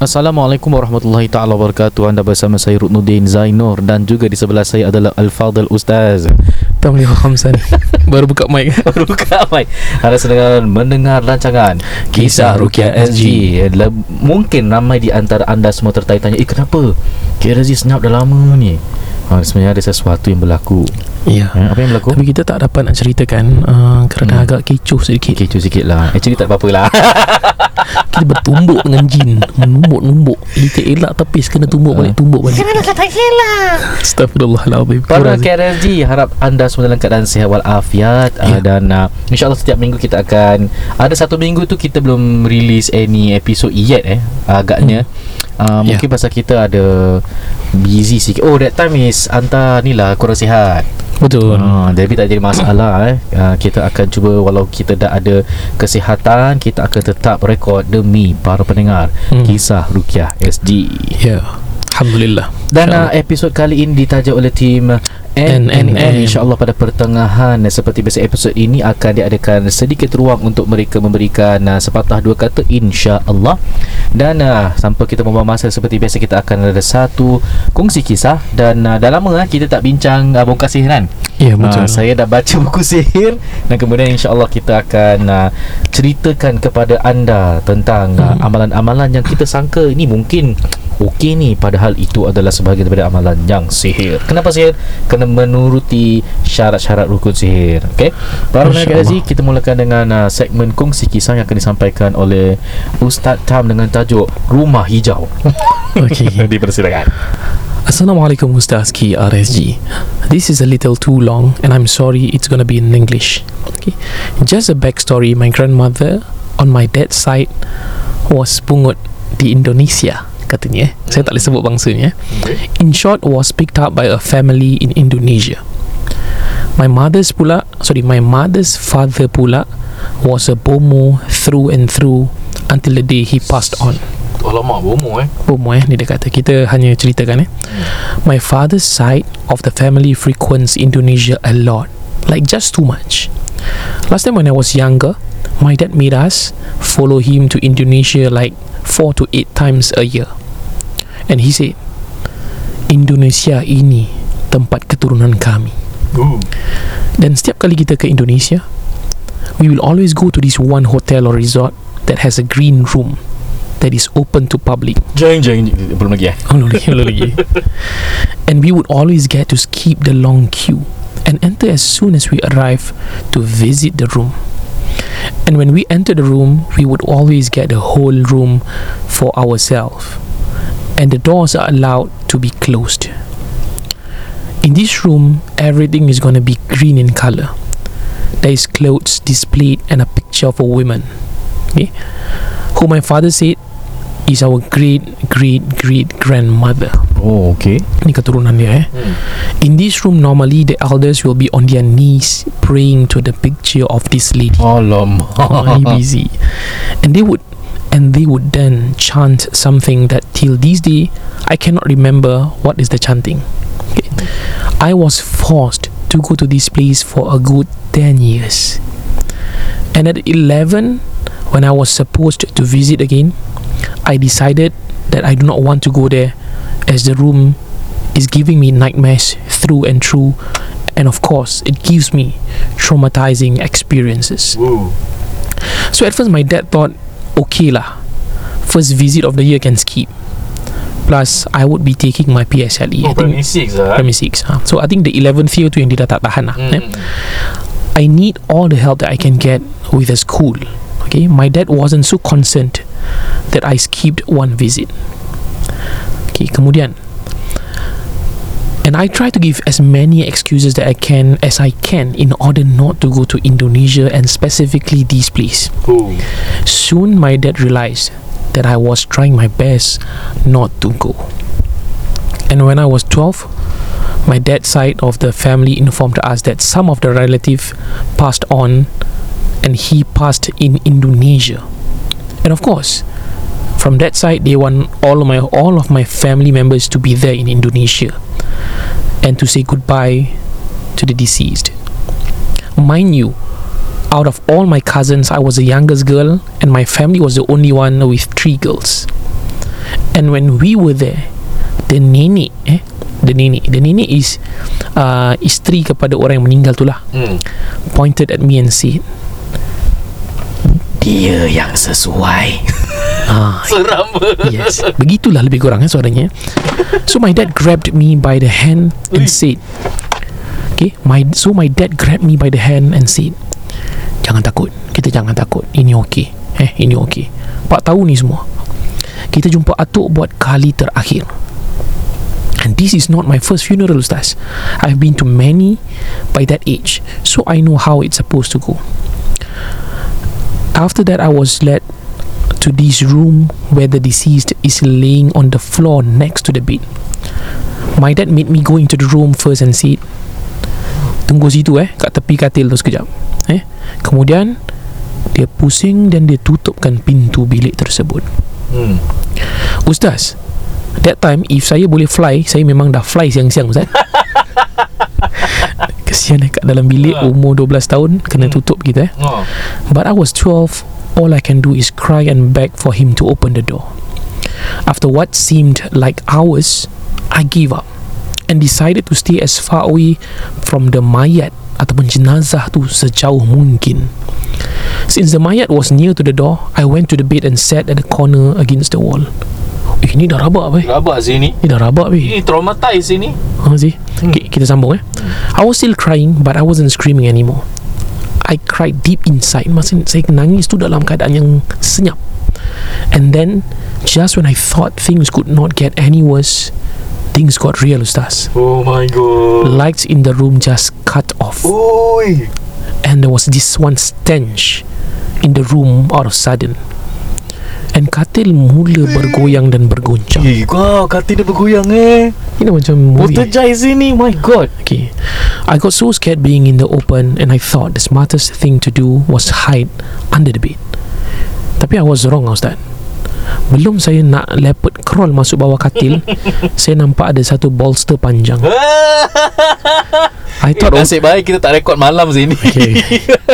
Assalamualaikum warahmatullahi taala wabarakatuh. Anda bersama saya Ruknuddin Zainur dan juga di sebelah saya adalah Al-Fadhil Ustaz. Tamli Khamsan Baru buka mic Baru buka mic. Anda sedang mendengar rancangan Kisah Rukia SG. Le- Mungkin ramai di antara anda semua tertanya-tanya, "Eh kenapa? KRZ senyap dah lama ni?" Ha, sebenarnya ada sesuatu yang berlaku. Ya. Ha, apa yang berlaku? Tapi kita tak dapat nak ceritakan uh, Kerana Hmm. agak kecoh sedikit. Kecoh sikit lah Actually tak apa-apa lah Kita bertumbuk dengan jin. Menumbuk-numbuk. Kita elak tepis Kena tumbuk balik Tumbuk balik. Jangan kata hilang. Astagfirullahaladzim Para KRSG Harap anda semua dalam keadaan sihat walafiat Ya. uh, Dan uh, InsyaAllah setiap minggu kita akan Ada satu minggu tu kita belum release any episode yet eh Agaknya uh, Ya. Mungkin pasal kita ada Busy sikit. Oh that time is Anta ni lah kurang sihat. Betul. Uh, Jadi tak jadi masalah eh. Uh, Kita akan cuba Walau kita dah ada Kesihatan Kita akan tetap rekod Demi para pendengar Hmm. Kisah Rukiah SG Ya Alhamdulillah. Dan uh, episod kali ini ditaja oleh tim NNN NNN. InsyaAllah pada pertengahan Seperti biasa episod ini Akan diadakan sedikit ruang Untuk mereka memberikan uh, Sepatah dua kata InsyaAllah. Dan uh, Sampai kita membawa masa Seperti biasa kita akan ada satu Kongsi kisah. Dan uh, dah lama uh, Kita tak bincang uh, Bongkar sihir kan? Ya betul. Uh, saya dah baca buku sihir. Dan kemudian insya-Allah kita akan uh, ceritakan kepada anda tentang uh, Hmm. amalan-amalan yang kita sangka ini mungkin okey ni padahal itu adalah sebahagian daripada amalan yang sihir. Kenapa sihir? Kena menuruti syarat-syarat rukun sihir. Okey. Para InsyaAllah. pendengar Gazi, kita mulakan dengan uh, segmen kongsi kisah yang akan disampaikan oleh Ustaz Tam dengan tajuk Rumah Hijau. Okay Dipersilakan. Assalamualaikum Ustaz Ki RSG This is a little too long And I'm sorry it's gonna be in English okay. Just a backstory My grandmother On my dad's side Was pungut Di Indonesia Katanya. Eh. Saya tak boleh sebut bangsanya. Eh. In short was picked up by a family in Indonesia. My mother's pula Sorry My mother's father pula Was a bomo Through and through Until the day he passed on. Alamak, bomo eh. Bomo eh Ni dia kata. Kita hanya ceritakan eh. My father's side Of the family frequents Indonesia a lot Like just too much. Last time when I was younger My dad made us Follow him to Indonesia Like 4 to 8 times a year And he said Indonesia ini Tempat keturunan kami Ooh. Dan setiap kali kita ke Indonesia We will always go to this one hotel or resort That has a green room That is open to public Jeng jeng belum lagi eh. Oh, belum lagi, belum lagi. And we would always get to skip the long queue and enter as soon as we arrive to visit the room. And when we enter the room, we would always get the whole room for ourselves. And the doors are allowed to be closed. In this room, everything is going to be green in color. There is clothes displayed and a picture of a woman. Okay? Who my father said is our great great great grandmother. Oh, okay. Ni keturunan dia eh. In this room normally the elders will be on their knees praying to the picture of this lady. Alamak. Oh, he busy. And they would and they would then chant something that till this day I cannot remember what is the chanting. Okay. I was forced to go to this place for a good 10 years. And at 11 when I was supposed to visit again, I decided that I do not want to go there as the room is giving me nightmares through and through and of course it gives me traumatizing experiences. Ooh. So at first my dad thought, okay lah, first visit of the year can skip. Plus I would be taking my PSLE. I think 6 lah. primary six. Ha. So I think the 11th year tu yang dia dah tak tahan lah. Hmm. Eh? I need all the help that I can get with the school. Okay, my dad wasn't so concerned that I skipped one visit. Okay, kemudian and I try to give as many excuses that I can as I can in order not to go to Indonesia and specifically this place. Ooh. Soon my dad realized that I was trying my best not to go. And when I was 12, my dad's side of the family informed us that some of the relative passed on and he passed in Indonesia. And of course, from that side they want all of my all of my family members to be there in Indonesia and to say goodbye to the deceased. Mind you, out of all my cousins, I was the youngest girl, and my family was the only one with three girls. And when we were there, the nenek eh, the nenek, the nenek is uh, isteri kepada orang yang meninggal tu lah, Hmm. pointed at me and said, Dia yang sesuai. ah, Seram. yes, begitulah lebih kurang eh, suaranya. So my dad grabbed me by the hand and said, okay, my so my dad grabbed me by the hand and said, jangan takut, kita jangan takut, ini okey, eh, ini okey. Pak tahu ni semua. Kita jumpa atuk buat kali terakhir. And this is not my first funeral, Ustaz. I've been to many by that age, so I know how it's supposed to go. After that, I was led to this room where the deceased is laying on the floor next to the bed. My dad made me go into the room first and said, Tunggu situ eh, kat tepi katil tu sekejap. Eh, kemudian dia pusing dan dia tutupkan pintu bilik tersebut. Hmm. Ustaz That time If saya boleh fly Saya memang dah fly siang-siang Ustaz Kesian eh Kat dalam bilik Ha. Umur 12 tahun Kena Hmm. tutup kita eh Oh. But I was 12 All I can do is cry and beg for him to open the door. After what seemed like hours I gave up And decided to stay as far away From the mayat Ataupun jenazah tu Sejauh mungkin. Since the mayat was near to the door I went to the bed and sat at the corner against the wall. Eh ni dah rabak weh. Rabak sini. Ni. Dah rabak weh. Ini traumatize ini. Ha sih Hmm. okay, Kita sambung eh. I was still crying But I wasn't screaming anymore I cried deep inside. Masa saya nangis tu dalam keadaan yang senyap. And then Just when I thought things could not get any worse Things got real Ustaz. Oh my god. Lights in the room just cut off. Oi. And there was this one stench In the room out of sudden And katil mula bergoyang dan bergoncang Eh, kau katil dia bergoyang eh. Ini macam movie Poltergeist ini. My god. Okay. I got so scared being in the open and I thought the smartest thing to do was hide under the bed. Tapi I was wrong Ustaz. Belum saya nak leopard crawl masuk bawah katil, saya nampak ada satu bolster panjang. I thought Eh, okay. nasib baik kita tak rekod malam sini. okay.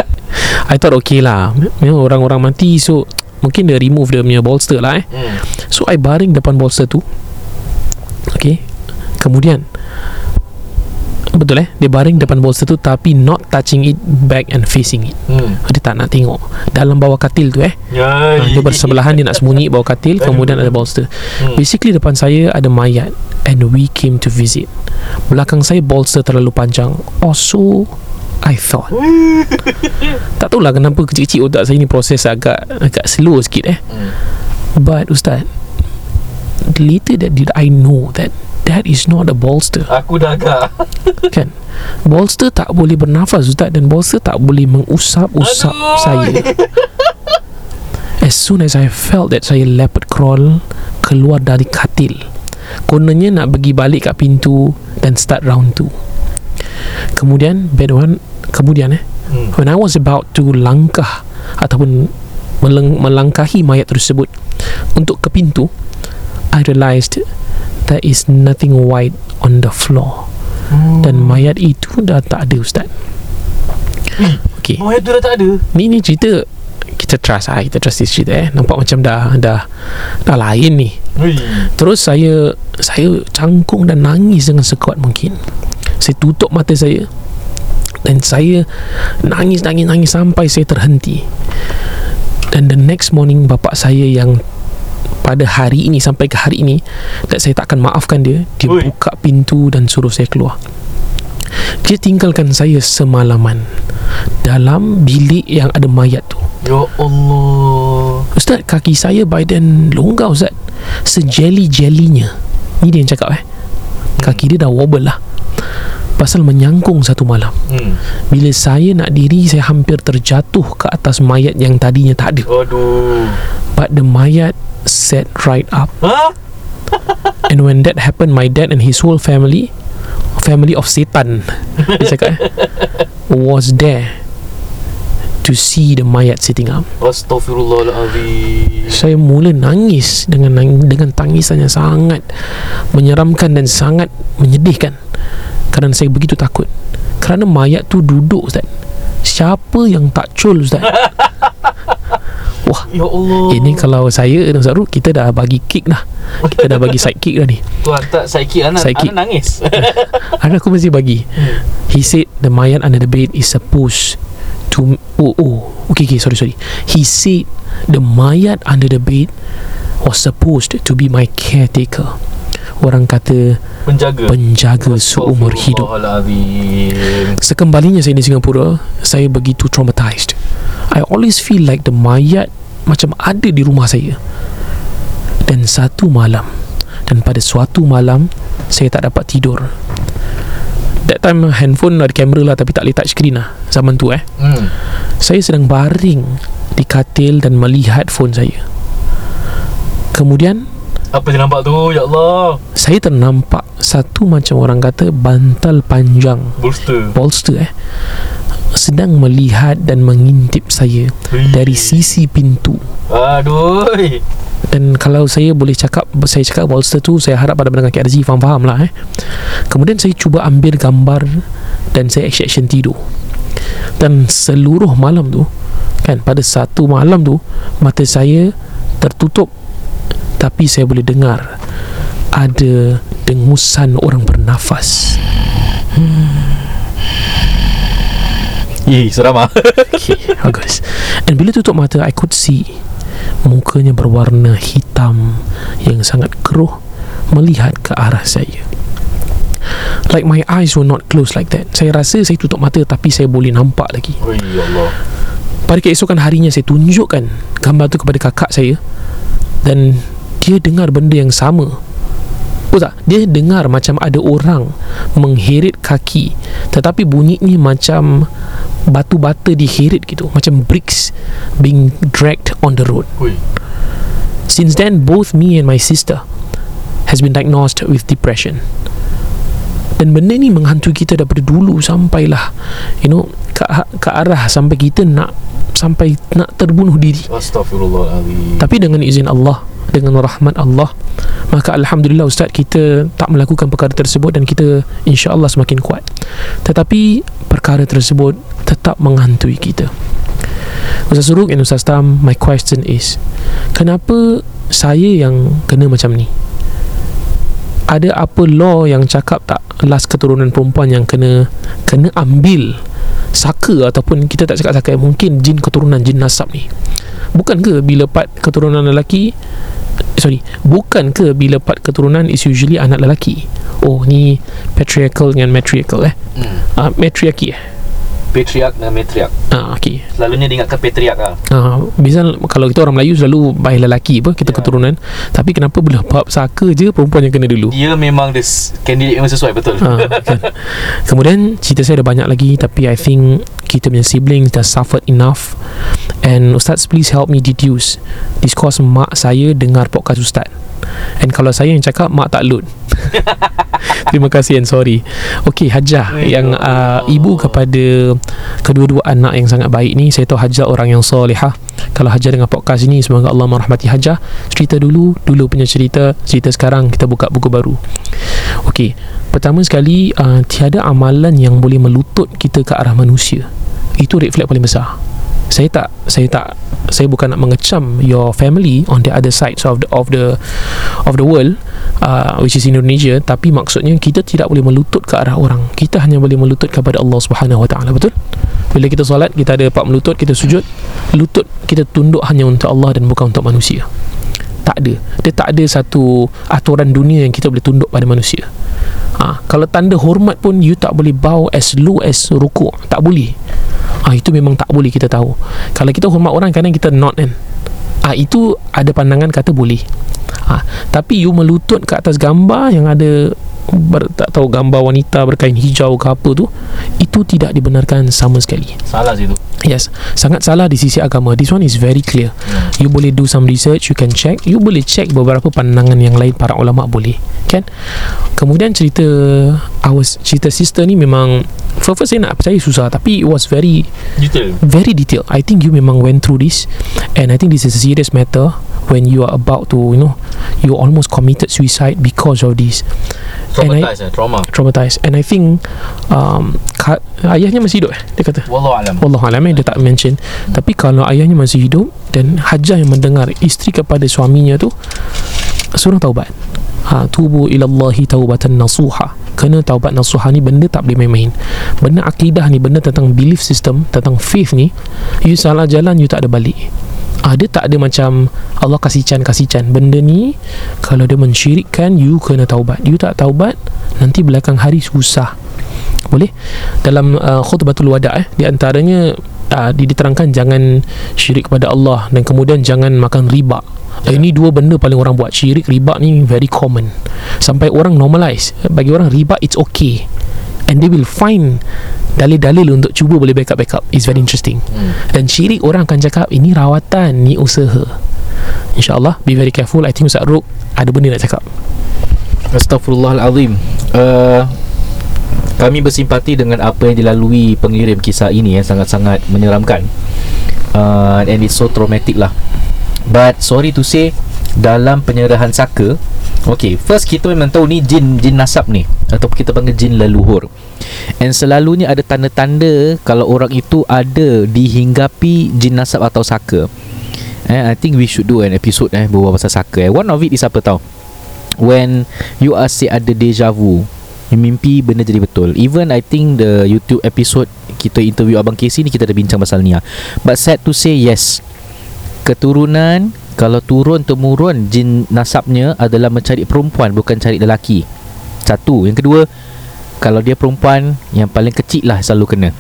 I thought okay lah. Memang orang-orang mati so mungkin dia remove dia punya bolster lah eh. Hmm. So I baring depan bolster tu. Okay. Kemudian Betul eh? Dia baring depan bolster tu Tapi not touching it Back and facing it. Hmm. Dia tak nak tengok. Dalam bawah katil tu eh. Ha, Dia bersebelahan Dia nak sembunyi bawah katil Kemudian ada bolster. Hmm. Basically depan saya Ada mayat And we came to visit. Belakang saya bolster terlalu panjang. Or so I thought Tak tahulah kenapa Kecil-kecil otak saya ni Proses agak Agak slow sikit eh Hmm. But Ustaz Later that did I know That That is not a bolster Aku dah agak. Kan Bolster tak boleh bernafas Ustaz Dan bolster tak boleh mengusap-usap Aduh. saya As soon as I felt that saya leopard crawl Keluar dari katil Kononnya nak pergi balik kat pintu Dan start round 2 Kemudian Bad one Kemudian eh. Hmm. When I was about to langkah Ataupun meleng- Melangkahi mayat tersebut Untuk ke pintu I realised There is nothing white on the floor. Dan mayat itu dah tak ada Ustaz. Okay Mayat tu dah tak ada. Ni ni cerita. Kita trust lah Kita trust this cerita eh. Nampak macam dah Dah Dah lain ni. Ui. Terus saya Saya cangkung dan nangis Dengan sekuat mungkin Saya tutup mata saya. Dan saya Nangis, nangis, nangis Sampai saya terhenti. Dan the next morning Bapak saya yang Pada hari ini Sampai ke hari ini Dan saya takkan maafkan dia Dia Ui. buka pintu Dan suruh saya keluar. Dia tinggalkan saya semalaman Dalam bilik yang ada mayat tu. Ya Allah. Ustaz kaki saya by then longgar Ustaz. Sejeli-jelinya Ni dia yang cakap eh. Kaki dia dah wobble lah Pasal menyangkung satu malam Hmm. Bila saya nak diri Saya hampir terjatuh ke atas mayat yang tadinya tak ada Aduh. But the mayat sat right up Ha? And when that happened My dad and his whole family Family of Satan Dia cakap eh Was there To see the mayat sitting up Astaghfirullahalazim. Saya mula nangis dengan dengan tangisan yang sangat menyeramkan dan sangat menyedihkan kerana saya begitu takut. Kerana mayat tu duduk Ustaz. Siapa yang tak cul Ustaz? Wah. Ya Allah. Ini kalau saya dan Ustaz Rul Kita dah bagi kick dah. Kita dah bagi side kick dah ni. Tu hantar psychic Ana, Psychic. Ana nangis. Ada aku mesti bagi. He said the mayat under the bed is supposed to Oh oh. Okay okay sorry sorry. He said the mayat under the bed Was supposed to be my caretaker Orang kata Penjaga. penjaga seumur hidup. Sekembalinya saya di Singapura Saya begitu traumatized. I always feel like the mayat Macam ada di rumah saya. Dan satu malam Dan pada suatu malam Saya tak dapat tidur. That time handphone ada kamera lah Tapi tak boleh touch screen lah. Zaman tu eh. Hmm. Saya sedang baring Di katil dan melihat phone saya. Kemudian Apa yang nampak tu? Ya Allah. Saya ternampak Satu macam orang kata Bantal panjang. Bolster. Bolster eh. Sedang melihat dan mengintip saya Dari sisi pintu. Aduh. Dan kalau saya boleh cakap Saya cakap bolster tu Saya harap pada pendengar KRZ Faham-faham lah eh. Kemudian saya cuba ambil gambar Dan saya action-action tidur. Dan seluruh malam tu Kan pada satu malam tu Mata saya tertutup Tapi saya boleh dengar Ada dengusan orang bernafas Ih seram ah Okay, bagus. And bila tutup mata, I could see mukanya berwarna hitam yang sangat keruh melihat ke arah saya. Like my eyes were not closed like that. Saya rasa saya tutup mata tapi saya boleh nampak lagi. Oi ya Allah Pada keesokan harinya saya tunjukkan gambar tu kepada kakak saya dan dia dengar benda yang sama. Oh tak, dia dengar macam ada orang mengheret kaki tetapi bunyinya macam batu bata diheret gitu, macam bricks being dragged on the road. Ui Since then, both me and my sister has been diagnosed with depression. Dan benda ni menghantui kita daripada dulu sampailah you know ke, ke arah sampai kita nak sampai nak terbunuh diri. Astaghfirullahaladzim Tapi dengan izin Allah dengan rahmat Allah maka alhamdulillah ustaz kita tak melakukan perkara tersebut dan kita insya-Allah semakin kuat. Tetapi perkara tersebut tetap menghantui kita. Ustaz Suruk and Ustaz Tam, my question is kenapa saya yang kena macam ni? Ada apa law yang cakap tak last keturunan perempuan yang kena kena ambil saka ataupun kita tak cakap saka mungkin jin keturunan jin nasab ni bukan ke bila part keturunan lelaki sorry bukan ke bila part keturunan is usually anak lelaki? Oh ni patriarchal dengan matriarchal eh? Hmm. uh, matriarki eh Patriark dan matriark ah okey. Selalunya diingatkan patriark lah. Ah, misal kalau kita orang Melayu selalu bayi lelaki apa kita Ya. keturunan. Tapi kenapa bila bab saka je perempuan yang kena dulu? Dia memang the candidate yang sesuai betul. Ha, kan. Kemudian cerita saya ada banyak lagi Tapi I think Kita punya siblings dah suffered enough. And Ustaz please help me deduce. This cause mak saya dengar podcast Ustaz And kalau saya yang cakap Mak tak load Terima kasih and sorry. Okay Hajah Ya Yang uh, ibu kepada Kedua-dua anak yang sangat baik ni Saya tahu Hajah orang yang solehah. Kalau Hajah dengan podcast ini Semoga Allah merahmati Hajah. Cerita dulu Dulu punya cerita. Cerita sekarang Kita buka buku baru. Okey, pertama sekali uh, tiada amalan yang boleh melutut kita ke arah manusia. Itu red flag paling besar. Saya tak saya tak saya bukan nak mengecam your family on the other sides of the of the of the world uh, which is Indonesia tapi maksudnya kita tidak boleh melutut ke arah orang. Kita hanya boleh melutut kepada Allah Subhanahu Wa Taala, betul? Bila kita solat, kita ada empat melutut, kita sujud, lutut kita tunduk hanya untuk Allah dan bukan untuk manusia. Tak ada. Dia tak ada satu aturan dunia yang kita boleh tunduk pada manusia. Ha, kalau tanda hormat pun you tak boleh bow as low as rukuk tak boleh ha, itu memang tak boleh kita tahu. Kalau kita hormat orang kadang kita not kan? Ha, itu ada pandangan kata boleh. Ha, tapi you melutut ke atas gambar yang ada ber, tak tahu gambar wanita berkain hijau ke apa tu itu tidak dibenarkan sama sekali Salah sih tu Yes, sangat salah di sisi agama. This one is very clear. hmm. You boleh do some research, you can check. You boleh check beberapa pandangan yang lain para ulama boleh. Kan? Kemudian cerita our cerita sister ni memang first, first saya nak percaya susah tapi it was very Detail very detailed. I think you memang went through this and I think this is a serious matter when you are about to, you know, you almost committed suicide because of this. And I- Traumatized eh? Trauma. Traumatized. And I think um, ka, ayahnya masih hidup eh? Dia kata. Wallahu alam. Allah alam eh, dia tak mention. Tapi kalau ayahnya masih hidup dan Hajjah yang mendengar isteri kepada suaminya tu suruh taubat. Ha, tubu ilallahi taubatan nasuha. Kena taubat nasuha ni benda tak boleh main-main. Benda akidah ni benda tentang belief system tentang faith ni you salah jalan you tak ada balik dia tak ada macam Allah kasih can kasih can benda ni kalau dia mensyirikkan you kena taubat. You tak taubat nanti belakang hari susah. Boleh? Dalam uh, khutbatul wada eh di antaranya uh, diterangkan jangan syirik kepada Allah dan kemudian jangan makan riba. Yeah. ini dua benda paling orang buat. Syirik riba ni very common. Sampai orang normalize. Bagi orang riba it's okay. And they will find dalil-dalil untuk cuba boleh backup backup it's very interesting Hmm. dan syirik orang akan cakap ini rawatan ni usaha InsyaAllah Be very careful I think Ustaz Ruk Ada benda nak cakap Astaghfirullahalazim. Uh, kami bersimpati dengan apa yang dilalui pengirim kisah ini yang sangat-sangat menyeramkan. Uh, and it's so traumatic lah. But sorry to say dalam penyerahan saka Okay, first kita memang tahu ni jin jin nasab ni ataupun kita panggil jin leluhur. And selalunya ada tanda-tanda kalau orang itu ada dihinggapi jin nasab atau saka. Eh, I think we should do an episode eh berbual pasal saka. Eh. One of it is apa tau? When you are say ada deja vu, you mimpi benda jadi betul. Even I think the YouTube episode kita interview Abang Casey ni kita ada bincang pasal ni lah. But sad to say yes. Keturunan kalau turun temurun jin nasabnya adalah mencari perempuan bukan cari lelaki. Satu. Yang kedua, kalau dia perempuan yang paling kecil lah selalu kena.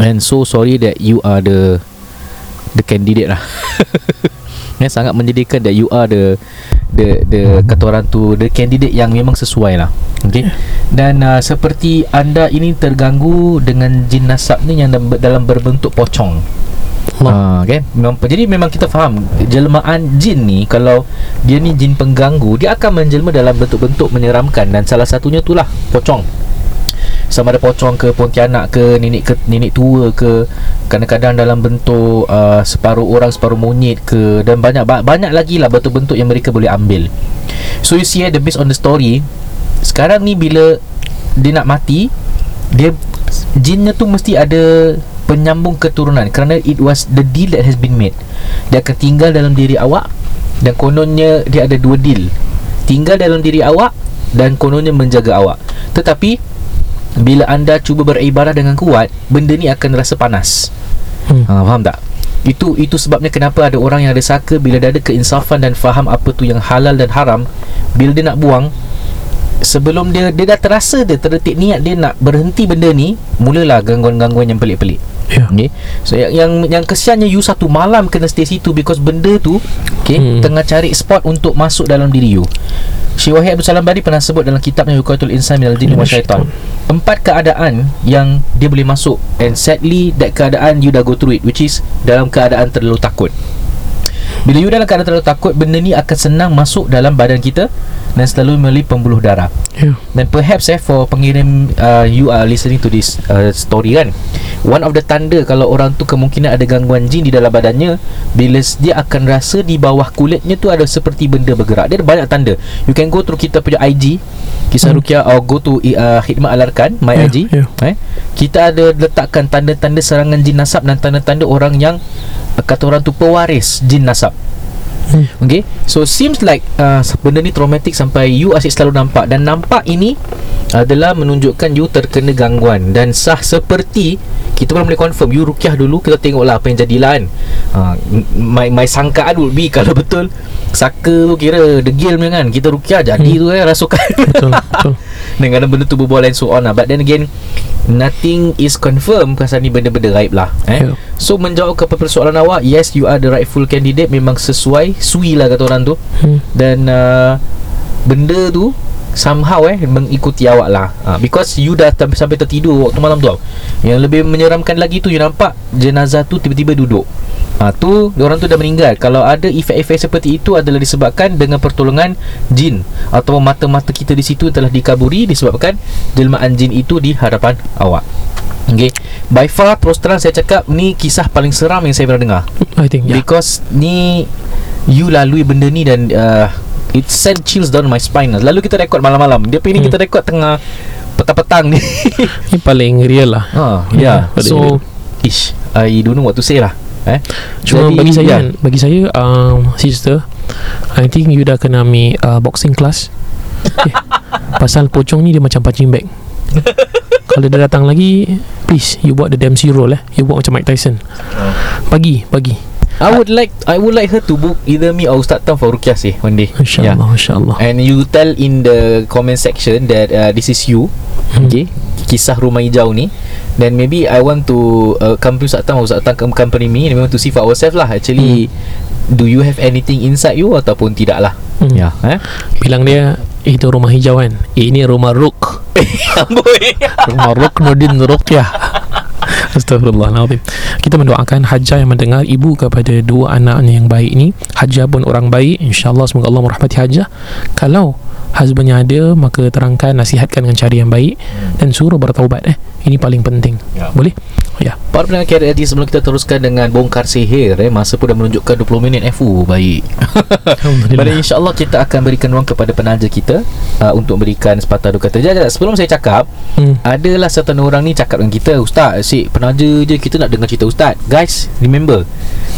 And so sorry that you are the the candidate lah. ya sangat menyedihkan that you are the the the kata orang tu the candidate yang memang sesuai lah. Okay. Dan uh, seperti anda ini terganggu dengan jin nasab ni yang dalam berbentuk pocong. Allah. Ha, okay? Memang, jadi memang kita faham jelmaan jin ni kalau dia ni jin pengganggu dia akan menjelma dalam bentuk-bentuk menyeramkan dan salah satunya itulah pocong sama ada pocong ke pontianak ke nenek ke nenek tua ke kadang-kadang dalam bentuk uh, separuh orang separuh monyet ke dan banyak ba- banyak lagi lah bentuk-bentuk yang mereka boleh ambil so you see eh, the based on the story sekarang ni bila dia nak mati dia jinnya tu mesti ada penyambung keturunan kerana it was the deal that has been made. Dia akan tinggal dalam diri awak dan kononnya dia ada dua deal. Tinggal dalam diri awak dan kononnya menjaga awak. Tetapi bila anda cuba beribadah dengan kuat benda ni akan rasa panas. Hmm. ha, faham tak? Itu itu sebabnya kenapa ada orang yang ada saka bila dia ada keinsafan dan faham apa tu yang halal dan haram bila dia nak buang sebelum dia dia dah terasa dia terdetik niat dia nak berhenti benda ni mulalah gangguan-gangguan yang pelik-pelik Ya. Okay. So yang yang, yang kesiannya you satu malam kena stay situ because benda tu okay, Hmm. tengah cari spot untuk masuk dalam diri you. Syekh Wahid Abdul Salam Bari pernah sebut dalam kitabnya Yuqatul Insan minal Jinn wa Syaitan. Empat keadaan yang dia boleh masuk and sadly that keadaan you dah go through it which is dalam keadaan terlalu takut. Bila you dalam keadaan terlalu takut benda ni akan senang masuk dalam badan kita dan selalu melalui pembuluh darah. Ya. Dan perhaps eh for pengirim uh, you are listening to this uh, story kan. One of the tanda kalau orang tu kemungkinan ada gangguan jin di dalam badannya bila dia akan rasa di bawah kulitnya tu ada seperti benda bergerak. Dia ada banyak tanda. You can go through kita punya IG Kisah Hmm. Rukia or go to uh, Khidmat Alarkan My Ya, IG ya. eh? Kita ada letakkan tanda-tanda serangan jin nasab Dan tanda-tanda orang yang Kata orang tu pewaris jin nasab. Hmm. Okay? So seems like uh, Benda ni traumatic Sampai you asyik selalu nampak. Dan nampak ini Adalah menunjukkan you terkena gangguan. Dan sah seperti Kita pun boleh confirm You rukyah dulu Kita tengoklah apa yang jadilah kan. Uh, my, my sangkaan would be Kalau betul. Saka tu kira degil punya kan Kita rukyah jadi Hmm. tu eh rasukan. Betul Betul dengan benda tu berbual and so on lah But then again Nothing is confirmed Pasal ni benda-benda gaib lah eh? Ya. So menjawab kepada persoalan awak Yes you are the rightful candidate Memang sesuai Sui lah kata orang tu hmm. Dan uh, Benda tu Somehow eh Mengikuti awak lah uh, Because you dah tam- sampai tertidur Waktu malam tu Yang lebih menyeramkan lagi tu You nampak Jenazah tu tiba-tiba duduk Ha, tu orang tu dah meninggal Kalau ada efek-efek seperti itu Adalah disebabkan Dengan pertolongan Jin Atau mata-mata kita di situ Telah dikaburi Disebabkan Jelmaan jin itu Di hadapan awak Okay By far Terus terang saya cakap Ni kisah paling seram Yang saya pernah dengar I think yeah. yeah. Because Ni You lalui benda ni Dan uh, It send chills down my spine. Lalu kita rekod malam-malam Dia ini Hmm. kita rekod tengah petang-petang ni. Ini paling real lah ha, ya. Pada So ish, I don't know what to say lah. Eh. Cuma Jadi, bagi saya ya. kan Bagi saya um, Sister I think you dah kena ambil uh, Boxing class okay. Pasal pocong ni Dia macam punching bag Kalau dia datang lagi Please You buat the Dempsey roll eh You buat macam Mike Tyson Pagi Pagi I would like I would like her to book either me or Ustaz Tam for Rukiah sih one day. InsyaAllah InsyaAllah And you tell in the comment section that uh, this is you. Hmm. Okay. Kisah rumah hijau ni. Then maybe I want to uh, company Ustaz or Ustaz come- company me and we want to see for ourselves lah. Actually, do you have anything inside you ataupun tidak lah? Hmm. Ya. Eh? Bilang dia "Eh, Itu rumah hijau kan eh, Ini rumah Ruk Amboi. Rumah Ruknuddin Ruqyah Astagfirullahaladzim Kita mendoakan Hajjah yang mendengar Ibu kepada dua anaknya yang baik ni Hajjah pun orang baik. InsyaAllah semoga Allah merahmati Hajjah. Kalau husbandnya ada Maka terangkan Nasihatkan dengan cara yang baik Dan suruh bertaubat eh. Ini paling penting. Ya. Boleh? Ya. Para pendengar KRLD sebelum kita teruskan dengan bongkar sihir eh, Masa pun dah menunjukkan 20 minit FU Baik. Pada Alhamdulillah insyaAllah kita akan berikan ruang kepada penaja kita uh, Untuk berikan sepatah dua kata. Jajak, sebelum saya cakap hmm. Adalah certain orang ni cakap dengan kita Ustaz, asyik penaja je Kita nak dengar cerita Ustaz. Guys, remember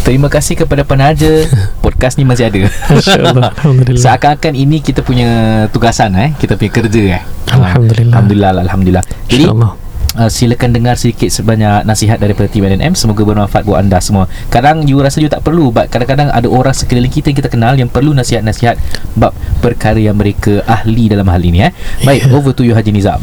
Terima kasih kepada penaja Podcast ni masih ada. InsyaAllah Seakan-akan ini kita punya tugasan eh? Kita punya kerja eh? Alhamdulillah. Alhamdulillah Alhamdulillah. Jadi InsyaAllah. uh, silakan dengar sedikit sebanyak nasihat daripada tim NNM semoga bermanfaat buat anda semua. Kadang you rasa you tak perlu but kadang-kadang ada orang sekeliling kita yang kita kenal yang perlu nasihat-nasihat bab perkara yang mereka ahli dalam hal ini eh? Baik over to you Haji Nizam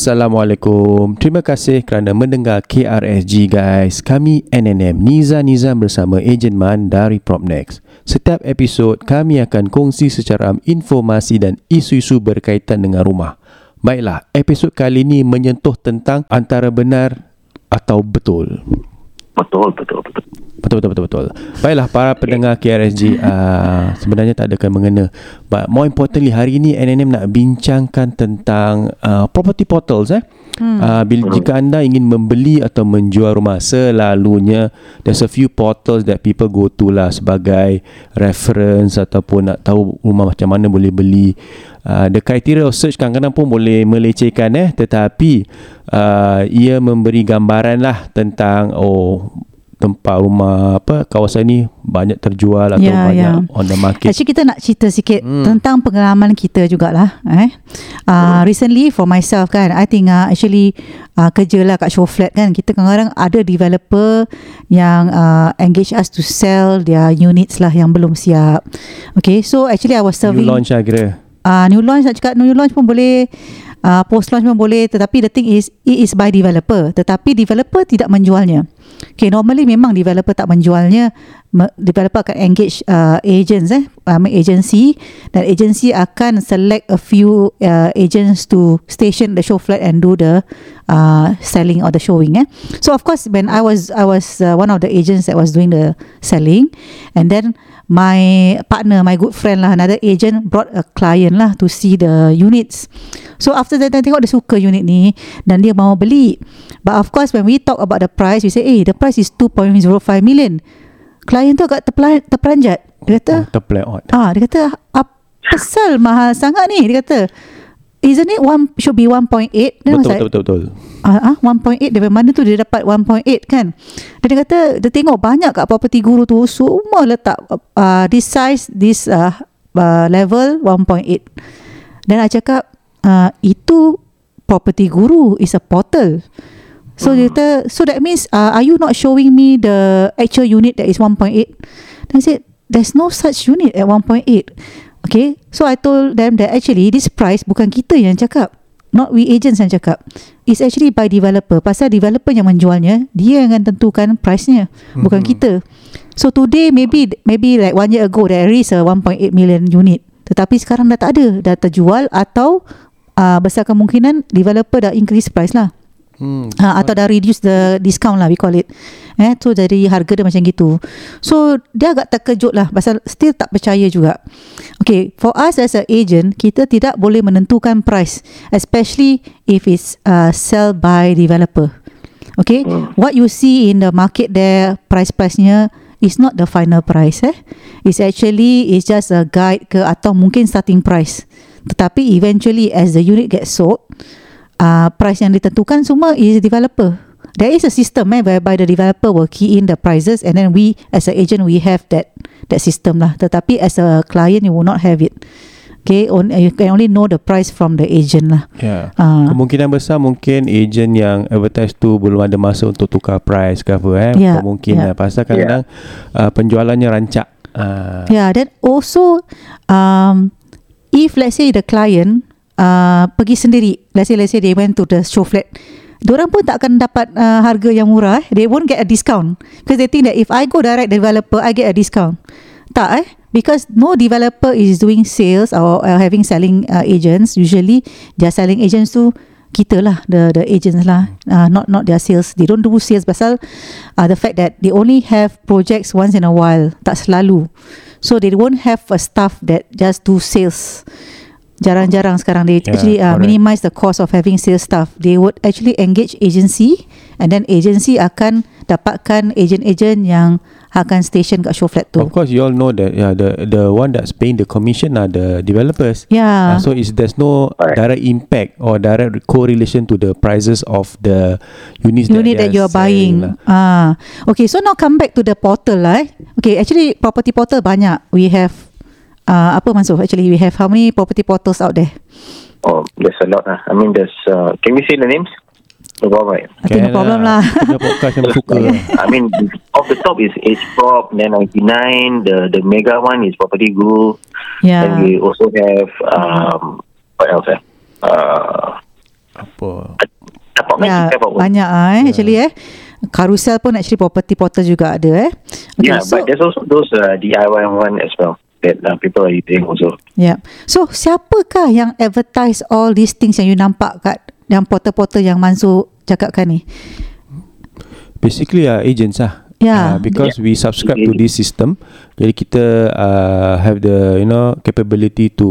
Assalamualaikum. Terima kasih kerana mendengar KRSG guys. Kami NNM Niza Nizam bersama Ejen Man dari Propnex. Setiap episod kami akan kongsi secara informasi dan isu-isu berkaitan dengan rumah. Baiklah, episod kali ini menyentuh tentang antara benar atau betul. Betul, betul, betul. Betul betul betul betul. Baiklah para pendengar KRSG uh, sebenarnya tak ada kena mengena. But more importantly hari ini NNM nak bincangkan tentang uh, property portals eh. Hmm. Uh, bila jika anda ingin membeli atau menjual rumah selalunya there's a few portals that people go to lah sebagai reference ataupun nak tahu rumah macam mana boleh beli. Uh, the criteria of search kadang-kadang pun boleh melecehkan eh tetapi uh, ia memberi gambaran lah tentang oh tempat rumah apa kawasan ni banyak terjual atau Ya, banyak ya. on the market. Actually kita nak cerita sikit Hmm. tentang pengalaman kita jugalah eh. Uh, recently for myself kan I think uh, actually uh, kerja lah kat show flat kan kita kadang-kadang ada developer yang uh, engage us to sell their units lah yang belum siap. Okay so actually I was serving launch lah kira. Uh, new launch nak cakap new launch pun boleh uh, post launch pun boleh tetapi the thing is it is by developer. Tetapi developer tidak menjualnya. Okay normally memang developer tak menjualnya. Me- developer akan engage uh, agents eh um, agency dan agency akan select a few uh, agents to station the show flat and do the uh, selling or the showing eh? So of course when I was I was uh, one of the agents that was doing the selling and then my partner my good friend lah another agent brought a client lah to see the units. So after that dia tengok dia suka unit ni dan dia mau beli. But of course when we talk about the price we say eh the price is 2.05 million. Client tu agak terpela- terperanjat. Dia kata Oh, ah dia kata apa sal mahal sangat ni? Dia kata isn't it one should be 1.8 then I was Betul, like, betul betul betul. Ah, ah 1.8 dari mana tu dia dapat 1.8 kan. Dan dia kata dia tengok banyak kat property guru tu semua letak uh, this size this uh, uh, level 1.8. Dan I cakap uh, itu property guru is a portal. So dia kata so that means uh, are you not showing me the actual unit that is 1.8? Then I said there's no such unit at 1.8. Okay, so I told them that actually this price bukan kita yang cakap. Not we agents yang cakap. It's actually by developer. Pasal developer yang menjualnya, dia yang akan tentukan price-nya. Bukan kita. So today maybe maybe like one year ago there is a 1.8 million unit. Tetapi sekarang dah tak ada. Dah terjual atau uh, besar kemungkinan developer dah increase price lah. Hmm. Ha, atau dah reduce the discount lah we call it. Eh so jadi harga dia macam gitu. So dia agak terkejut lah pasal still tak percaya juga. Okay for us as a agent kita tidak boleh menentukan price especially if it's uh, sell by developer. Okay what you see in the market there price price-nya is not the final price eh. It's actually it's just a guide ke atau mungkin starting price. Tetapi eventually as the unit gets sold uh, price yang ditentukan semua is developer. There is a system eh, whereby the developer will key in the prices and then we as an agent we have that that system lah. Tetapi as a client you will not have it. Okay, on, you can only know the price from the agent lah. Ya. Ah. Kemungkinan besar mungkin ejen yang advertise tu belum ada masa untuk tukar price ke apa eh. Ya, Kemungkinan ya. pasal kadang-kadang uh, penjualannya rancak. Uh, Yeah, then also um, if let's say the client uh, pergi sendiri, let's say let's say they went to the show flat, Diorang pun tak akan dapat uh, harga yang murah. eh. They won't get a discount because they think that if I go direct developer, I get a discount. Tak eh, because no developer is doing sales or uh, having selling uh, agents. Usually, their selling agents tu kita lah the the agents lah uh, not not their sales they don't do sales pasal uh, the fact that they only have projects once in a while tak selalu so they won't have a staff that just do sales jarang-jarang sekarang they Yeah, actually uh, correct. minimize the cost of having sales staff they would actually engage agency and then agency akan dapatkan agent-agent yang akan station kat show flat tu Of course, you all know that yeah, the the one that's paying the commission are the developers. yeah Uh, so is there's no direct impact or direct correlation to the prices of the units unit that, that you are buying. selling Ah, lah. okay. So now come back to the portal lah. Eh. Okay, actually property portal banyak. We have uh, apa Mansur? Actually we have how many property portals out there? Oh, there's a lot. Uh. I mean, there's. Uh, can we say the names? No problem. think no problem lah. Punya podcast yang suka. I mean, off the top is H Prop, then 99. The the mega one is Property Guru. yeah. And we also have um, what else? Eh? Uh, Apa? Tapak Yeah, banyak ah eh, actually eh. Carousel pun actually property portal juga ada eh. Okay, yeah, so but there's also those uh, DIY one as well that uh, people are using also. yeah. So siapakah yang advertise all these things yang you nampak kat yang portal-portal yang Mansur cakapkan ni? Basically uh, agents lah. Yeah. Uh, because we subscribe to this system, jadi kita uh, have the you know capability to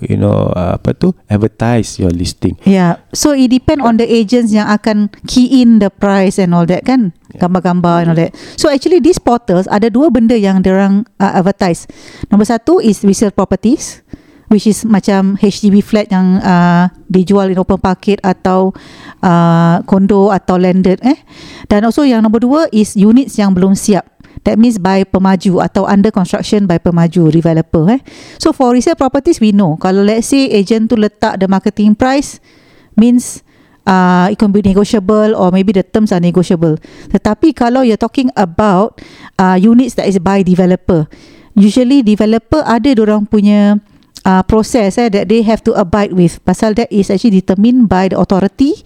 you know uh, apa tu advertise your listing. Yeah. So it depend on the agents yang akan key in the price and all that kan. Gambar-gambar and all that. So actually these portals ada dua benda yang orang uh, advertise. Nombor satu is resale properties which is macam HDB flat yang uh, dijual in open market atau uh, kondo atau landed eh. Dan also yang nombor dua is units yang belum siap. That means by pemaju atau under construction by pemaju developer eh. So for resale properties we know kalau let's say agent tu letak the marketing price means uh, it can be negotiable or maybe the terms are negotiable. Tetapi kalau you're talking about uh, units that is by developer, usually developer ada orang punya uh, process eh, that they have to abide with. Pasal that is actually determined by the authority,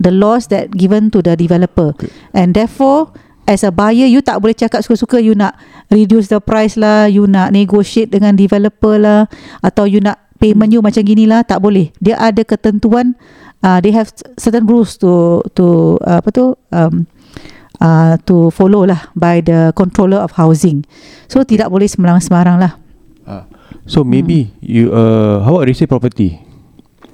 the laws that given to the developer. Okay. And therefore, as a buyer, you tak boleh cakap suka-suka you nak reduce the price lah, you nak negotiate dengan developer lah, atau you nak payment you macam gini lah, tak boleh. Dia ada ketentuan, uh, they have certain rules to to uh, apa tu um, uh, to follow lah by the controller of housing. So tidak boleh sembarang-sembarang lah. So maybe Hmm. you uh, how about resale property?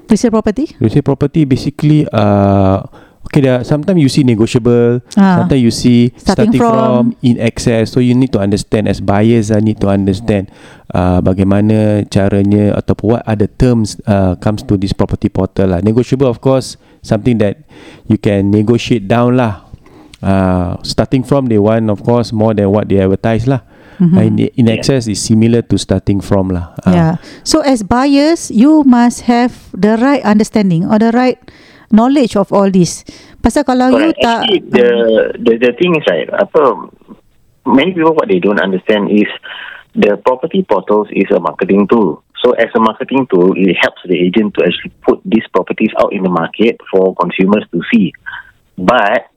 Resale property? Resale property basically uh, okay there are- sometimes you see negotiable, Ah. sometimes you see Starting starting, from- from, in excess. So you need to understand as buyers I need to understand uh, bagaimana caranya ataupun what are the terms uh, comes to this property portal lah. Negotiable of course something that you can negotiate down lah. Uh, starting from they want of course more than what they advertise lah. Mhm. Uh, in, in excess is similar to starting from lah. Uh, Yeah. So as buyers, you must have the right understanding or the right knowledge of all this. Pasal kalau you tak Actually, the, the the thing is right. Apa, many people what they don't understand is the property portals is a marketing tool. So as a marketing tool, it helps the agent to actually put these properties out in the market for consumers to see. But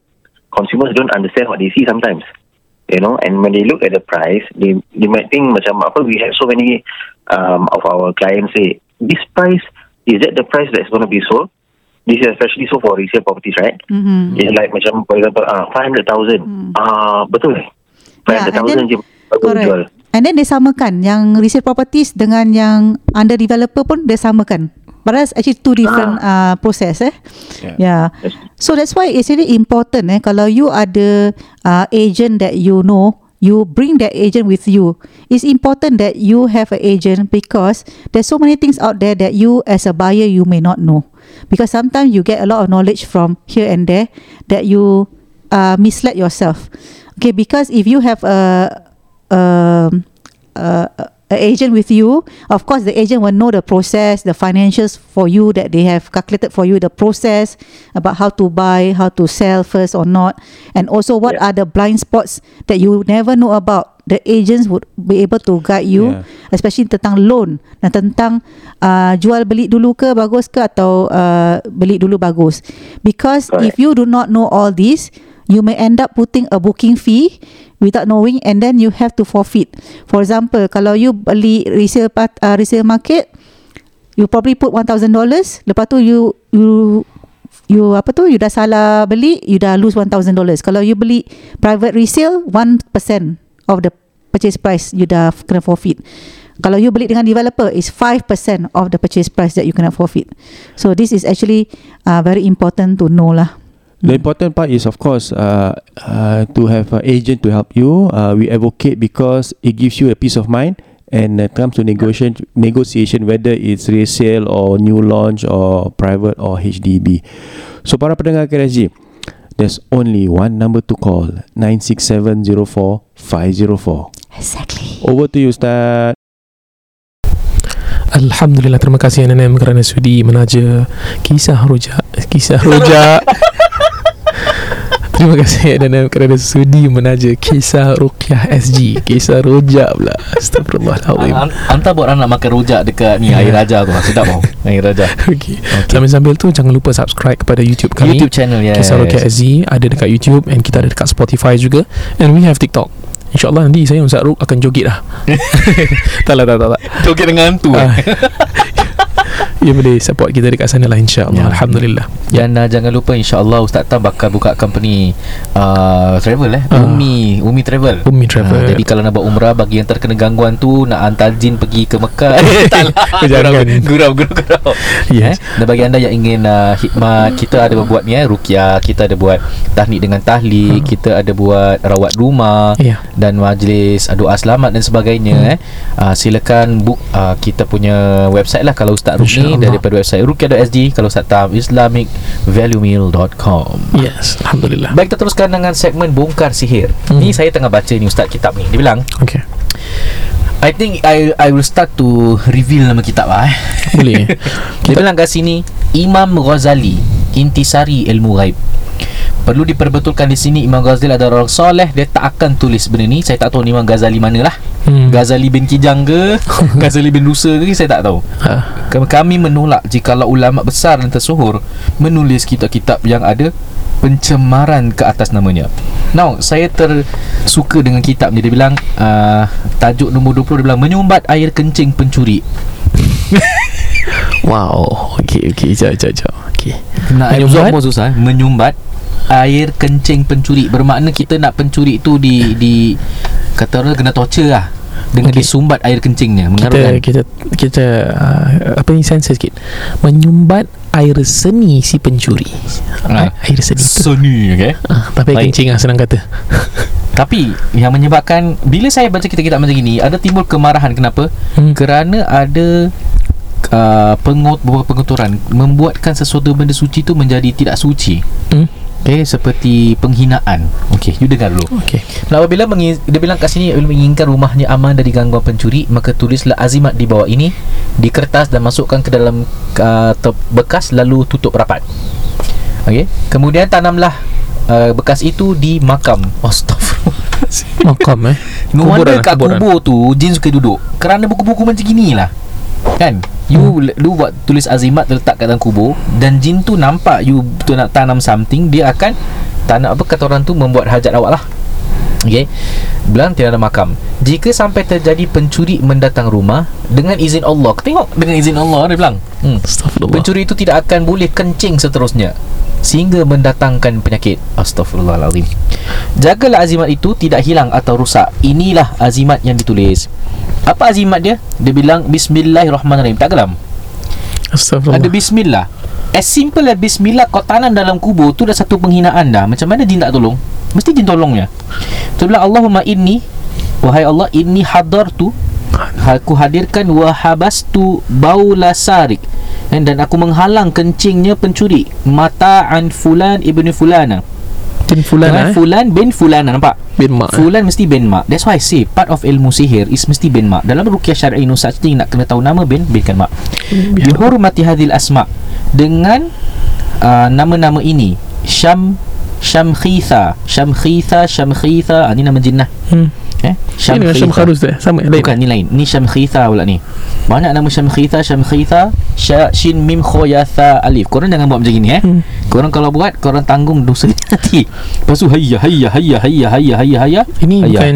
consumers don't understand what they see sometimes. You know, and when they look at the price, they they might think macam apa we have so many um, of our clients say this price is that the price that's going to be sold? This is especially so for resale properties, right? Mm-hmm. It's like macam for example, ah uh, 500,000. Ah betul. Yeah, and 500,000 then- je baru jual. Correct. And then dia samakan yang resale properties dengan yang under developer pun dia samakan. But that's actually two different uh, process eh. Yeah. Yeah. So that's why it's really important eh kalau you ada uh, agent that you know you bring that agent with you. It's important that you have an agent because there's so many things out there that you as a buyer you may not know. Because sometimes you get a lot of knowledge from here and there that you uh, mislead yourself. Okay, because if you have a um, uh, a agent with you, of course the agent will know the process, the financials for you that they have calculated for you, the process about how to buy, how to sell first or not, and also what Yeah. are the blind spots that you never know about. The agents would be able to guide you, Yeah. especially tentang loan dan tentang uh, jual beli dulu ke bagus ke atau uh, beli dulu bagus. Because if Correct. you do not know all this, you may end up putting a booking fee without knowing and then you have to forfeit. For example, kalau you beli resale part, uh, resale market, you probably put $1,000, lepas tu you you you apa tu you dah salah beli, you dah lose $1,000. Kalau you beli private resale, 1% of the purchase price you dah kena forfeit. Kalau you beli dengan developer is 5% of the purchase price that you kena forfeit. So this is actually uh, very important to know lah. The important part is, of course, uh, uh, to have an agent to help you. Uh, we advocate because it gives you a peace of mind. And uh, comes to negotiation, negotiation whether it's resale or new launch or private or HDB. So para pendengar KRSG, there's only one number to call 96704 Exactly. Over to you Ustaz. Alhamdulillah terima kasih NNM kerana sudi menaja kisah rojak kisah rojak Terima kasih NNM kerana sudi menaja kisah Rukyah SG Kisah rojak pula. Astagfirullahaladzim. An- Anta buat anak makan rojak dekat ni air raja tu sedap tau air raja. Okay. Sambil-sambil tu jangan lupa subscribe kepada YouTube kami. YouTube channel yes. Kisah Rukyah SG ada dekat YouTube and kita ada dekat Spotify juga. And we have TikTok. InsyaAllah nanti saya Ustaz Ruk akan joget lah Tak lah tak tak, tak. Joget dengan hantu Ah. Ya boleh support kita dekat sana lah InsyaAllah Ya. Alhamdulillah Dan uh, jangan lupa insyaAllah Ustaz Tam bakal buka company uh, Travel eh Ah. Umi Umi Travel Umi Travel. Ah, Jadi kalau nak buat umrah Bagi yang terkena gangguan tu Nak hantar jin pergi ke Mekah Tak lah Jangan. Gurau Gurau Gurau Yes. eh? Dan bagi anda yang ingin uh, Hikmat Kita ada buat ni eh Rukyah Kita ada buat Tahnik dengan tahlik Kita ada buat Rawat rumah Ya. dan majlis uh, doa selamat dan sebagainya hmm. eh uh, silakan book uh, kita punya website lah kalau Ustaz Ruk ni InsyaAllah. daripada website rukia.sg kalau Ustaz Tam islamicvaluemeal.com Yes Alhamdulillah Baik kita teruskan dengan segmen bongkar sihir. Hmm. Ni saya tengah baca ni ustaz kitab ni. Dia bilang, Okay I think I I will start to reveal nama kitab lah eh. Boleh Dia bilang kat sini Imam Ghazali Intisari Ilmu Ghaib Perlu diperbetulkan di sini Imam Ghazali adalah orang soleh Dia tak akan tulis benda ni. Saya tak tahu Imam Ghazali mana lah Hmm. Ghazali bin Kijang ke? Ghazali bin Rusa ke? Saya tak tahu. Ah. Kami- menolak Jikalau ulama besar dan tersohor Menulis kitab-kitab yang ada Pencemaran ke atas namanya. Now Saya tersuka dengan kitab ni. Dia bilang uh, Tajuk nombor 20 Dia bilang Menyumbat air kencing pencuri. Wow. Okay okay. Jom jom jom Okay. Nak Menyumbat? absorb pun susah eh. Menyumbat Air kencing pencuri Bermakna kita nak pencuri tu di di Kata orang kena torture lah Dengan Okey. okay. disumbat air kencingnya kita kita kita uh, apa ni sensor sikit menyumbat air seni si pencuri Ah. air seni tu Sony okay ah, tapi Baik. kencing lah senang kata Tapi yang menyebabkan Bila saya baca kitab-kitab macam gini Ada timbul kemarahan Kenapa? Hmm. Kerana ada uh, pengut, beberapa penguturan Membuatkan sesuatu benda suci tu Menjadi tidak suci hmm? Okay, seperti penghinaan Okay, you dengar dulu okay Nah, apabila mengi- dia bilang kat sini apabila menginginkan rumahnya aman dari gangguan pencuri, maka tulislah azimat di bawah ini di kertas dan masukkan ke dalam uh, bekas lalu tutup rapat. Okey. Kemudian tanamlah uh, bekas itu di makam. Astagfirullah. makam eh No Kuburan wonder lah, kat kuburan. kubur tu jin suka duduk. Kerana buku-buku macam gini lah. Kan? You hmm. lu buat tulis azimat letak kat dalam kubur dan jin tu nampak you tu nak tanam something dia akan tanam apa kata orang tu membuat hajat awak lah. Okey. Bilang tiada makam. Jika sampai terjadi pencuri mendatang rumah dengan izin Allah. Tengok dengan izin Allah dia bilang. Hmm. Pencuri itu tidak akan boleh kencing seterusnya sehingga mendatangkan penyakit. Astagfirullahalazim. Jagalah azimat itu tidak hilang atau rusak. Inilah azimat yang ditulis. Apa azimat dia? Dia bilang bismillahirrahmanirrahim. Tak gelam. Astagfirullah. Ada bismillah. As simple as bismillah kau tanam dalam kubur tu dah satu penghinaan dah. Macam mana jin tak tolong? Mesti jin tolongnya. Tu bilang Allahumma inni wahai Allah inni hadartu aku hadirkan wa habastu baula sarik dan, dan aku menghalang kencingnya pencuri mata'an fulan ibnu fulana Bin Fulana eh? fulan bin fulana nampak? Bin Mak eh? Fulan mesti bin mak. That's why I say Part of ilmu sihir Is mesti bin mak. Dalam rukyah syar'i No such thing Nak kena tahu nama bin Binkan mak? Bihormati hadhil asma Dengan uh, Nama-nama ini. Syam Syamkhitha. Syamkhitha Syamkhitha. Ah, Ni nama jinnah hmm. Eh? Ini dengan Syam Kharus tu eh? Sama lain Bukan ni lain. Ni Syamkhitha pula ni. Banyak nama Syamkhitha Syamkhitha Sya, Shin Mim Kho Yatha Alif. Korang jangan buat macam gini eh. Hmm. Korang kalau buat Korang tanggung dosa nanti Lepas tu Hayya Hayya Hayya Hayya Hayya Hayya Hayya Ini Hayya. bukan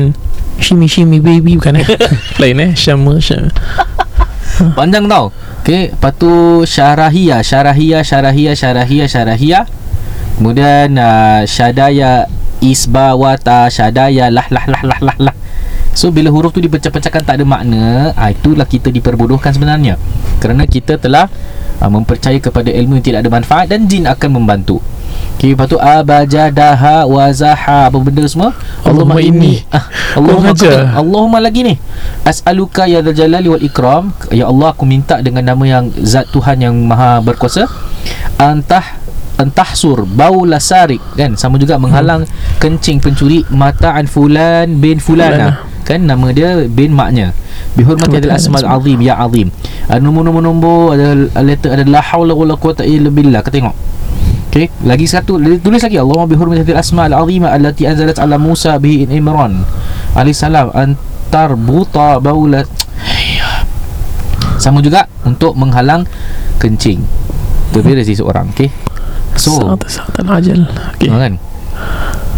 Shimmy shimmy baby Bukan eh. Lain eh. Syam Syam Panjang tau. Okay Lepas tu Syarahiyah. Syarahiyah Syarahiyah Syarahiyah Syarahiyah. Kemudian uh, Syadaya Isbawata Syadaya Lah lah lah lah lah lah. So bila huruf tu dipecah-pecahkan tak ada makna. Ah, Itulah kita diperbodohkan sebenarnya. Kerana kita telah uh, Mempercayai kepada ilmu yang tidak ada manfaat Dan jin akan membantu. Okay, lepas tu abajadaha wazaha. Apa benda semua? Allahumma inni. ah, Allahumma ajar. kata- Allahumma lagi ni. As'aluka ya dzal jalali wal ikram. Ya Allah aku minta dengan nama yang Zat Tuhan yang maha berkuasa. Antah Entahsur Baula sarik Kan? Sama juga menghalang Kencing pencuri Mata'an fulan bin fulana Kan? Nama dia bin maknya. Bihormati adil asmal azim Ya azim. Ada Nombor-nombor-nombor Ada letter Ada la hawla wa la quwata illa billah. Kita tengok. Okay Lagi satu dia Tulis lagi Allahumma bihurmati hadil asma'al azimah Allati anzalat ala Musa in Imran. Alaihi salam. Antar buta baulat Sama juga Untuk menghalang Kencing. Itu dari seorang Okay So Sa'at sa'at al-ajal Okay ha, kan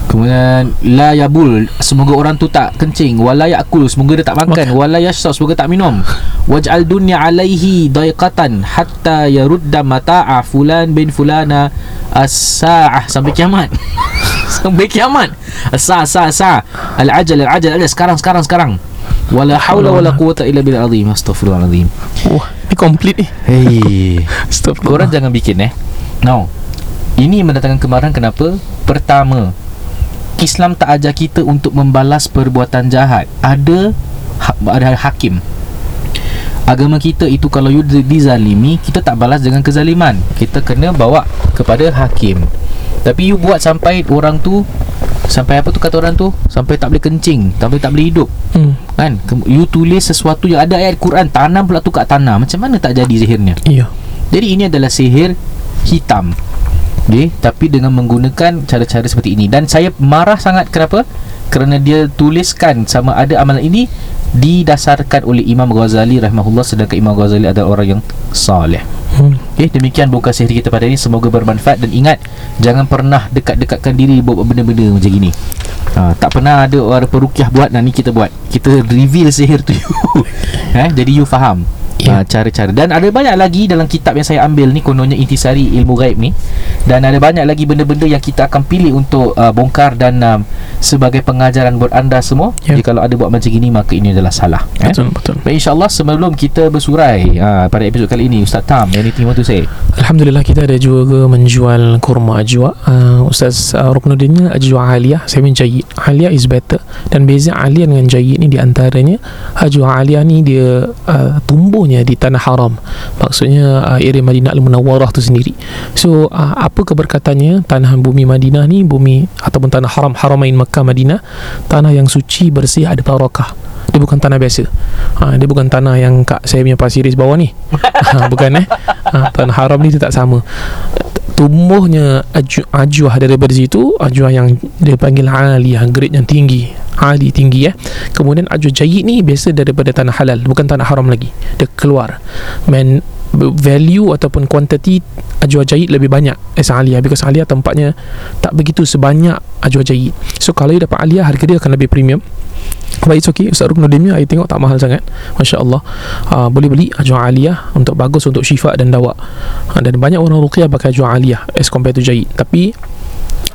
Kemudian La yabul. Semoga orang tu tak kencing. Wala yakul. Semoga dia tak makan. Wala yashsab Semoga tak minum. Waj'al dunya alaihi Daiqatan Hatta yarudda mata'a Fulan bin fulana As-sa'ah. Sampai kiamat. Sampai kiamat. As-sa'ah sa'ah sa'ah Al-ajal al-ajal al-ajal. Sekarang sekarang sekarang. Wala hawla wala quwata illa bil azim. Astaghfirullahalazim Wah Ni complete ni. Hey. Astagfirullah Korang jangan bikin eh. No Ini mendatangkan kemarahan. Kenapa? Pertama Islam tak ajar kita untuk membalas perbuatan jahat. Ada ha, Ada hakim. Agama kita itu kalau you di- dizalimi Kita tak balas dengan kezaliman. Kita kena bawa kepada hakim. Tapi you buat sampai orang tu Sampai apa tu kata orang tu? Sampai tak boleh kencing Sampai tak boleh hidup. Hmm. Kan? You tulis sesuatu yang ada ayat Quran Tanam pula tu kat tanah. Macam mana tak jadi sihirnya? Ya jadi ini adalah sihir hitam. Okay, tapi dengan menggunakan cara-cara seperti ini dan saya marah sangat kenapa? Kerana dia tuliskan sama ada amalan ini didasarkan oleh Imam Ghazali rahimahullah sedangkan Imam Ghazali adalah orang yang saleh. hmm. Okey, demikian buka sihir kita pada ini semoga bermanfaat dan ingat jangan pernah dekat-dekatkan diri buat benda-benda macam gini. Ha, tak pernah ada orang perukiah buat dan ni kita buat. Kita reveal sihir tu you. eh, jadi you faham. Ya. Ha, cara-cara. Dan ada banyak lagi dalam kitab yang saya ambil ni kononnya intisari ilmu gaib ni. Dan ada banyak lagi benda-benda yang kita akan pilih untuk uh, bongkar dan um, sebagai pengajaran buat anda semua. Ya. jadi kalau ada buat macam gini maka ini adalah salah eh? Betul betul. Baik insyaAllah sebelum kita bersurai uh, pada episod kali ini Ustaz Tam anything you want to say Alhamdulillah kita ada juga menjual kurma ajwa. Uh, Ustaz uh, Ruknuddin ajwa aliyah. Saya jayid Aliyah is better. Dan beza aliyah dengan jayid ni di antaranya Ajwa aliyah ni dia uh, tumbuhnya di tanah haram. Maksudnya uh, area Madinah Al-Munawwarah tu sendiri. So uh, apa keberkatannya Tanah bumi Madinah ni Bumi ataupun tanah haram Haramain Makkah Madinah? Tanah yang suci bersih ada barakah dia bukan tanah biasa. Ha, Dia bukan tanah yang kat saya punya pasiris bawah ni. Ha, Bukan eh? Ha, Tanah haram ni tak sama Tumbuhnya aju, ajuah daripada situ Ajuah yang dia panggil aliyah Grade yang tinggi Ali tinggi eh. Kemudian ajuah jayid ni Biasa daripada tanah halal Bukan tanah haram lagi. Dia keluar. Man value ataupun quantity ajwa jahit lebih banyak as aliyah because aliyah tempatnya tak begitu sebanyak ajwa jahit. So kalau you dapat aliyah harga dia akan lebih premium But it's okay Ustaz Ruknuddin ni I tengok tak mahal sangat. Masya Allah uh, Boleh beli Ajwa Aliyah Untuk bagus untuk syifa dan dawa uh, Dan banyak orang ruqyah pakai Ajwa Aliyah As compared to jahit. Tapi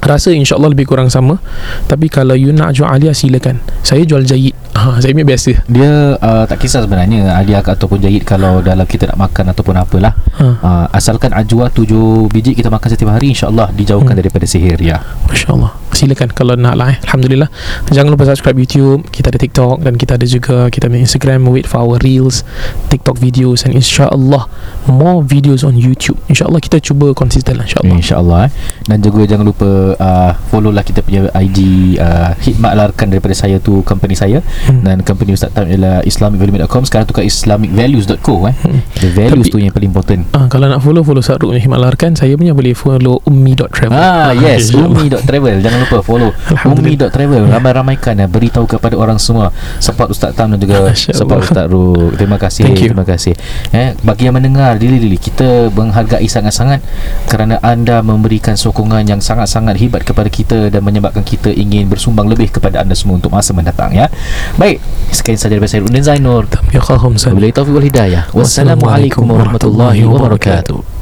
Rasa insyaAllah lebih kurang sama. Tapi kalau you nak jual Aliyah silakan. Saya jual jahit ha, Saya ambil biasa. Dia uh, tak kisah sebenarnya Aliyah ataupun jahit Kalau dalam kita nak makan Ataupun apalah. Ha. uh, Asalkan ajwa tujuh biji Kita makan setiap hari InsyaAllah dijauhkan Hmm. daripada sihir ya. Masya Allah Silakan kalau nak lah eh. Alhamdulillah. Jangan lupa subscribe YouTube. Kita ada TikTok Dan kita ada juga Kita ada Instagram Wait for our Reels TikTok videos And insyaAllah More videos on YouTube. InsyaAllah kita cuba konsisten lah InsyaAllah. InsyaAllah eh. Dan juga jangan lupa uh, Follow lah kita punya IG uh, Hikmat Larkan daripada saya tu Company saya Hmm. Dan company Ustaz Tam ialah islamicvaluement.com Sekarang tukar islamicvalues.co eh. Hmm. The values Tapi- tu yang paling important Ah, kalau nak follow follow Saruk ni Hikmat Larkan Saya punya boleh follow ummi.travel Ah yes insyaAllah. Umi.travel Jangan lupa follow. Umi.travel Ramai-ramaikan dan Beritahu kepada orang semua Support Ustaz Tam dan juga Support. Ustaz Ruk Terima kasih. Terima kasih eh, Bagi yang mendengar Dili-dili Kita menghargai sangat-sangat Kerana anda memberikan sokongan Yang sangat-sangat hebat kepada kita Dan menyebabkan kita ingin bersumbang lebih Kepada anda semua Untuk masa mendatang ya. Baik Sekian sahaja daripada saya Udin Zainur. Ya khahum Wabillahi taufiq wal hidayah. Wassalamualaikum warahmatullahi wabarakatuh